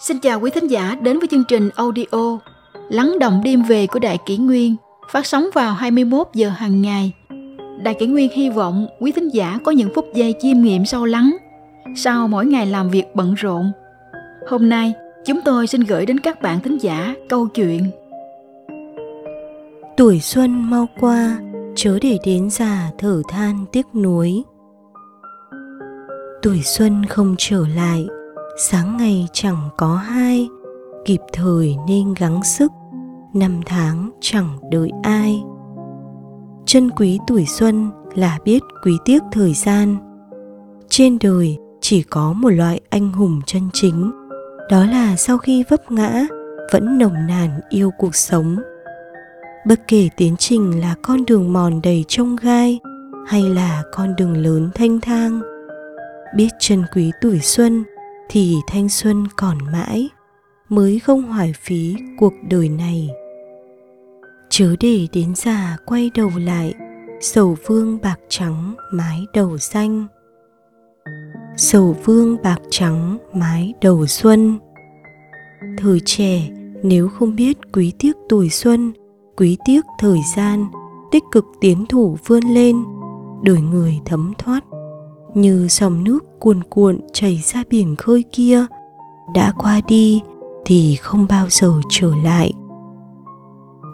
Xin chào quý thính giả đến với chương trình audio Lắng động đêm về của Đại Kỷ Nguyên phát sóng vào 21 giờ hàng ngày. Đại Kỷ Nguyên hy vọng quý thính giả có những phút giây chiêm nghiệm sâu lắng sau mỗi ngày làm việc bận rộn. Hôm nay, chúng tôi xin gửi đến các bạn thính giả câu chuyện Tuổi xuân mau qua, chớ để đến già thở than tiếc nuối. Tuổi xuân không trở lại, sáng ngày chẳng có hai kịp thời nên gắng sức, năm tháng chẳng đợi ai. Chân quý tuổi xuân là biết quý tiếc thời gian. Trên đời chỉ có một loại anh hùng chân chính, đó là sau khi vấp ngã, vẫn nồng nàn yêu cuộc sống. Bất kể tiến trình là con đường mòn đầy trông gai hay là con đường lớn thanh thang, biết trân quý tuổi xuân thì thanh xuân còn mãi mới không hoài phí cuộc đời này. Chớ để đến già quay đầu lại, sầu vương bạc trắng mái đầu xanh. Sầu vương bạc trắng mái đầu xuân. Thời trẻ, nếu không biết quý tiếc tuổi xuân, quý tiếc thời gian, tích cực tiến thủ vươn lên, đời người thấm thoát như dòng nước cuồn cuộn chảy ra biển khơi kia, đã qua đi thì không bao giờ trở lại.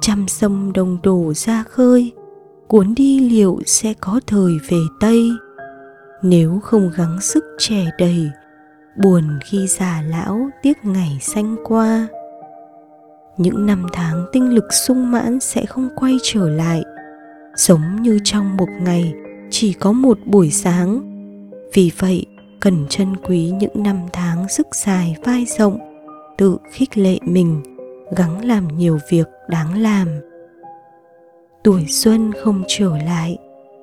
Trăm sông đồng đổ ra khơi, cuốn đi liệu sẽ có thời về tây? Nếu không gắng sức trẻ đầy, buồn khi già lão tiếc ngày xanh qua. Những năm tháng tinh lực sung mãn sẽ không quay trở lại. Giống như trong một ngày, chỉ có một buổi sáng. Vì vậy cần trân quý những năm tháng sức dài vai rộng, tự khích lệ mình, gắng làm nhiều việc đáng làm. Tuổi xuân không trở lại,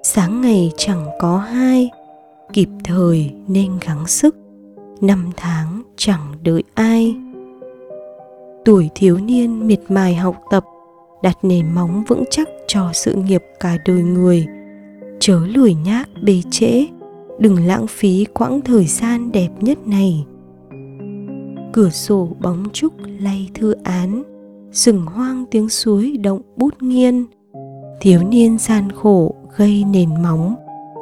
sáng ngày chẳng có hai kịp thời nên gắng sức, năm tháng chẳng đợi ai. Tuổi thiếu niên miệt mài học tập, đặt nền móng vững chắc cho sự nghiệp cả đời người, chớ lười nhác bê trễ đừng lãng phí quãng thời gian đẹp nhất này. Cửa sổ bóng trúc lay thư án. Rừng hoang tiếng suối động bút nghiên thiếu niên gian khổ gây nền móng.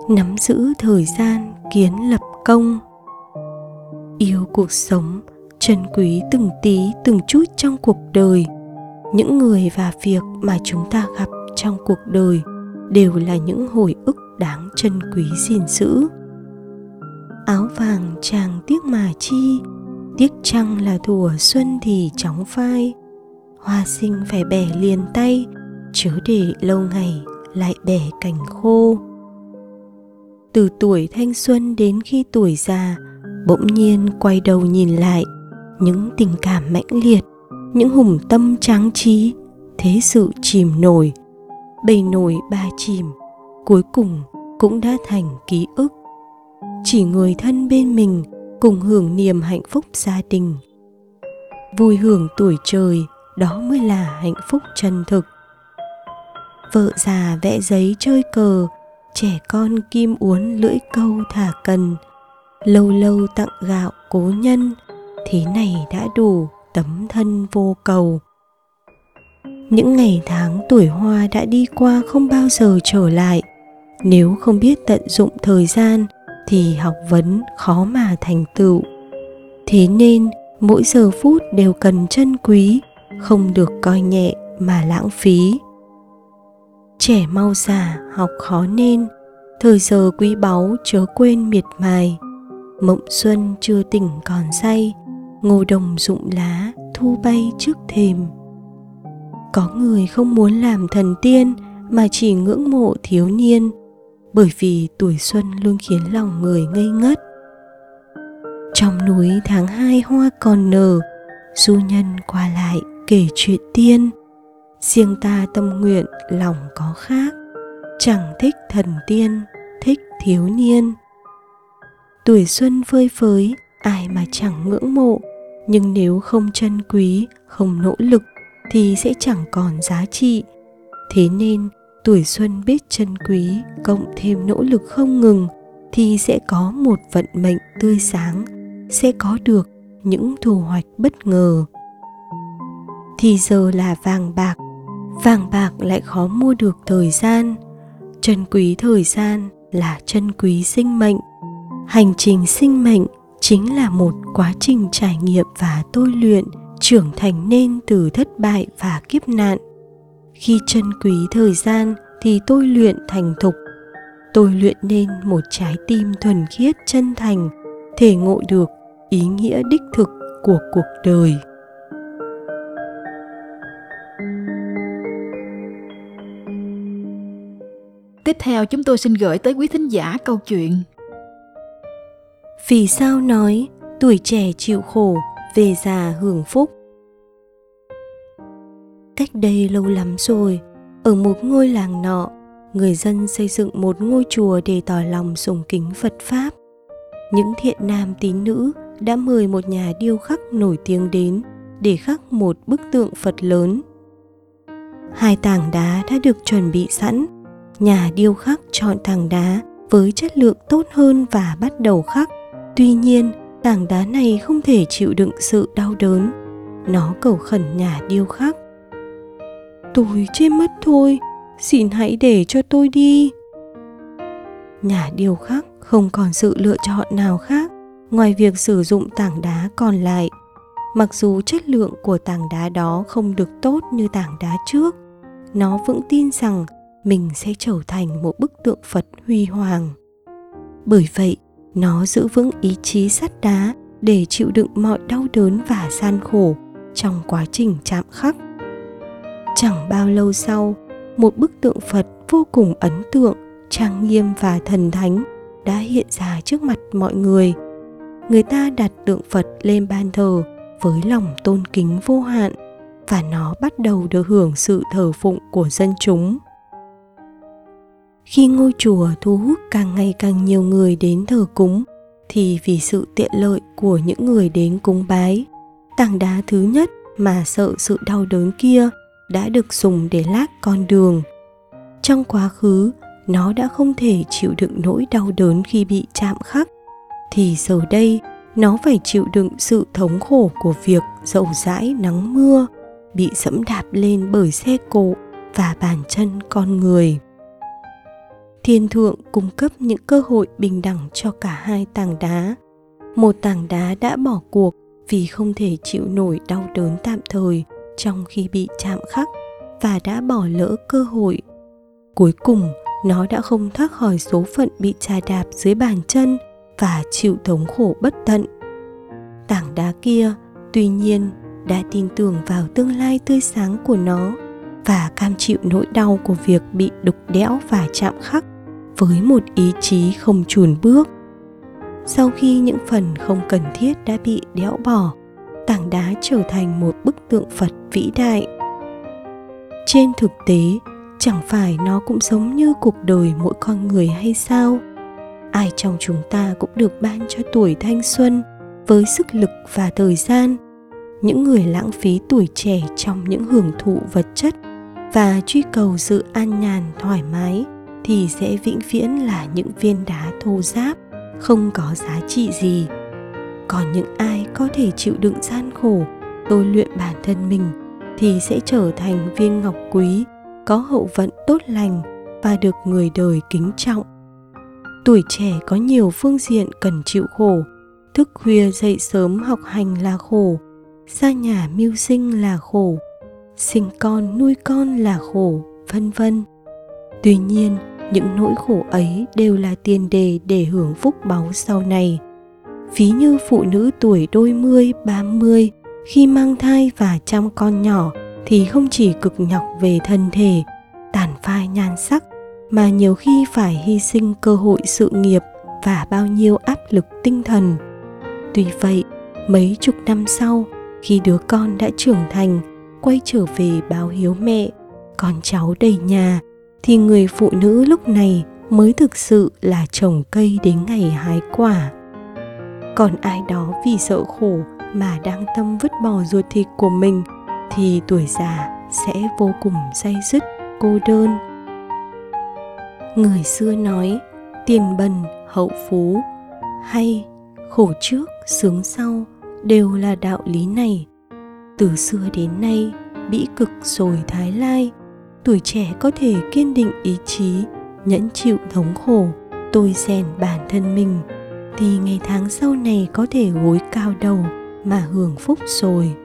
Nắm giữ thời gian kiến lập công. Yêu cuộc sống, trân quý từng tí từng chút trong cuộc đời. Những người và việc mà chúng ta gặp trong cuộc đời đều là những hồi ức đáng trân quý gìn giữ áo vàng chàng tiếc mà chi. Tiếc chăng là thủa xuân thì chóng phai. Hoa sinh phải bẻ liền tay, chớ để lâu ngày lại bẻ cành khô. Từ tuổi thanh xuân đến khi tuổi già, bỗng nhiên quay đầu nhìn lại, những tình cảm mãnh liệt, những hùng tâm tráng trí, thế sự chìm nổi. Bầy nổi ba chìm, cuối cùng cũng đã thành ký ức chỉ người thân bên mình, cùng hưởng niềm hạnh phúc gia đình. Vui hưởng tuổi trời, đó mới là hạnh phúc chân thực. Vợ già vẽ giấy chơi cờ, trẻ con kim uốn lưỡi câu thả cần. Lâu lâu tặng gạo cố nhân, thế này đã đủ tấm thân vô cầu. Những ngày tháng tuổi hoa đã đi qua không bao giờ trở lại. Nếu không biết tận dụng thời gian thì học vấn khó mà thành tựu. Thế nên, mỗi giờ phút đều cần trân quý, không được coi nhẹ mà lãng phí. Trẻ mau già học khó nên, thời giờ quý báu chớ quên miệt mài. Mộng xuân chưa tỉnh còn say, ngô đồng rụng lá thu bay trước thềm. Có người không muốn làm thần tiên mà chỉ ngưỡng mộ thiếu niên bởi vì tuổi xuân luôn khiến lòng người ngây ngất. Trong núi tháng hai hoa còn nở, du nhân qua lại kể chuyện tiên. Riêng ta tâm nguyện lòng có khác, chẳng thích thần tiên, thích thiếu niên. Tuổi xuân phơi phới, ai mà chẳng ngưỡng mộ, nhưng nếu không trân quý, không nỗ lực thì sẽ chẳng còn giá trị. Thế nên tuổi xuân biết trân quý, cộng thêm nỗ lực không ngừng, thì sẽ có một vận mệnh tươi sáng, sẽ có được những thu hoạch bất ngờ. Thì giờ là vàng bạc vàng bạc lại khó mua được thời gian. Chân quý thời gian là chân quý sinh mệnh. Hành trình sinh mệnh chính là một quá trình trải nghiệm và tôi luyện, trưởng thành nên từ thất bại và kiếp nạn khi chân quý thời gian thì tôi luyện thành thục. Tôi luyện nên một trái tim thuần khiết chân thành thể ngộ được ý nghĩa đích thực của cuộc đời. Tiếp theo chúng tôi xin gửi tới quý thính giả câu chuyện. Vì sao nói tuổi trẻ chịu khổ, về già hưởng phúc? Cách đây lâu lắm rồi, ở một ngôi làng nọ, người dân xây dựng một ngôi chùa để tỏ lòng sùng kính Phật Pháp. Những thiện nam tín nữ đã mời một nhà điêu khắc nổi tiếng đến để khắc một bức tượng Phật lớn. Hai tảng đá đã được chuẩn bị sẵn nhà điêu khắc chọn tảng đá với chất lượng tốt hơn và bắt đầu khắc. Tuy nhiên, tảng đá này không thể chịu đựng sự đau đớn. Nó cầu khẩn nhà điêu khắc. Tôi chết mất thôi, xin hãy để cho tôi đi. Nhà điêu khắc không còn sự lựa chọn nào khác ngoài việc sử dụng tảng đá còn lại. Mặc dù chất lượng của tảng đá đó không được tốt như tảng đá trước, nó vững tin rằng mình sẽ trở thành một bức tượng Phật huy hoàng. Bởi vậy, nó giữ vững ý chí sắt đá để chịu đựng mọi đau đớn và gian khổ trong quá trình chạm khắc. Chẳng bao lâu sau, một bức tượng Phật vô cùng ấn tượng, trang nghiêm và thần thánh đã hiện ra trước mặt mọi người. Người ta đặt tượng Phật lên ban thờ với lòng tôn kính vô hạn và nó bắt đầu được hưởng sự thờ phụng của dân chúng khi ngôi chùa thu hút càng ngày càng nhiều người đến thờ cúng thì vì sự tiện lợi của những người đến cúng bái tảng đá thứ nhất mà sợ sự đau đớn kia đã được dùng để lát con đường. Trong quá khứ, nó đã không thể chịu đựng nỗi đau đớn khi bị chạm khắc. Thì giờ đây, nó phải chịu đựng sự thống khổ của việc dậu dãi nắng mưa, bị dẫm đạp lên bởi xe cộ và bàn chân con người. Thiên thượng cung cấp những cơ hội bình đẳng cho cả hai tảng đá. Một tảng đá đã bỏ cuộc vì không thể chịu nổi đau đớn tạm thời trong khi bị chạm khắc và đã bỏ lỡ cơ hội. Cuối cùng, nó đã không thoát khỏi số phận bị trà đạp dưới bàn chân và chịu thống khổ bất tận. Tảng đá kia, tuy nhiên, đã tin tưởng vào tương lai tươi sáng của nó và cam chịu nỗi đau của việc bị đục đẽo và chạm khắc với một ý chí không chùn bước. Sau khi những phần không cần thiết đã bị đẽo bỏ tảng đá trở thành một bức tượng phật vĩ đại. Trên thực tế, chẳng phải nó cũng giống như cuộc đời mỗi con người hay sao? Ai trong chúng ta cũng được ban cho tuổi thanh xuân với sức lực và thời gian. Những người lãng phí tuổi trẻ trong những hưởng thụ vật chất và truy cầu sự an nhàn, thoải mái thì sẽ vĩnh viễn là những viên đá thô ráp, không có giá trị gì. Còn những ai có thể chịu đựng gian khổ, tôi luyện bản thân mình, thì sẽ trở thành viên ngọc quý, có hậu vận tốt lành và được người đời kính trọng tuổi trẻ có nhiều phương diện cần chịu khổ, thức khuya dậy sớm học hành là khổ, xa nhà mưu sinh là khổ, sinh con nuôi con là khổ, vân vân tuy nhiên, những nỗi khổ ấy đều là tiền đề để hưởng phúc báu sau này. Ví như phụ nữ tuổi đôi mươi, ba mươi, khi mang thai và chăm con nhỏ thì không chỉ cực nhọc về thân thể, tàn phai nhan sắc, mà nhiều khi phải hy sinh cơ hội sự nghiệp và bao nhiêu áp lực tinh thần. Tuy vậy, mấy chục năm sau, khi đứa con đã trưởng thành, quay trở về báo hiếu mẹ, con cháu đầy nhà, thì người phụ nữ lúc này mới thực sự là trồng cây đến ngày hái quả còn ai đó vì sợ khổ mà đang tâm vứt bỏ ruột thịt của mình, thì tuổi già sẽ vô cùng say dứt cô đơn. Người xưa nói, tiền bần, hậu phú. Hay, khổ trước, sướng sau đều là đạo lý này. Từ xưa đến nay bĩ cực rồi thái lai, tuổi trẻ có thể kiên định ý chí, nhẫn chịu thống khổ, tôi rèn bản thân mình thì ngày tháng sau này có thể gối cao đầu mà hưởng phúc rồi.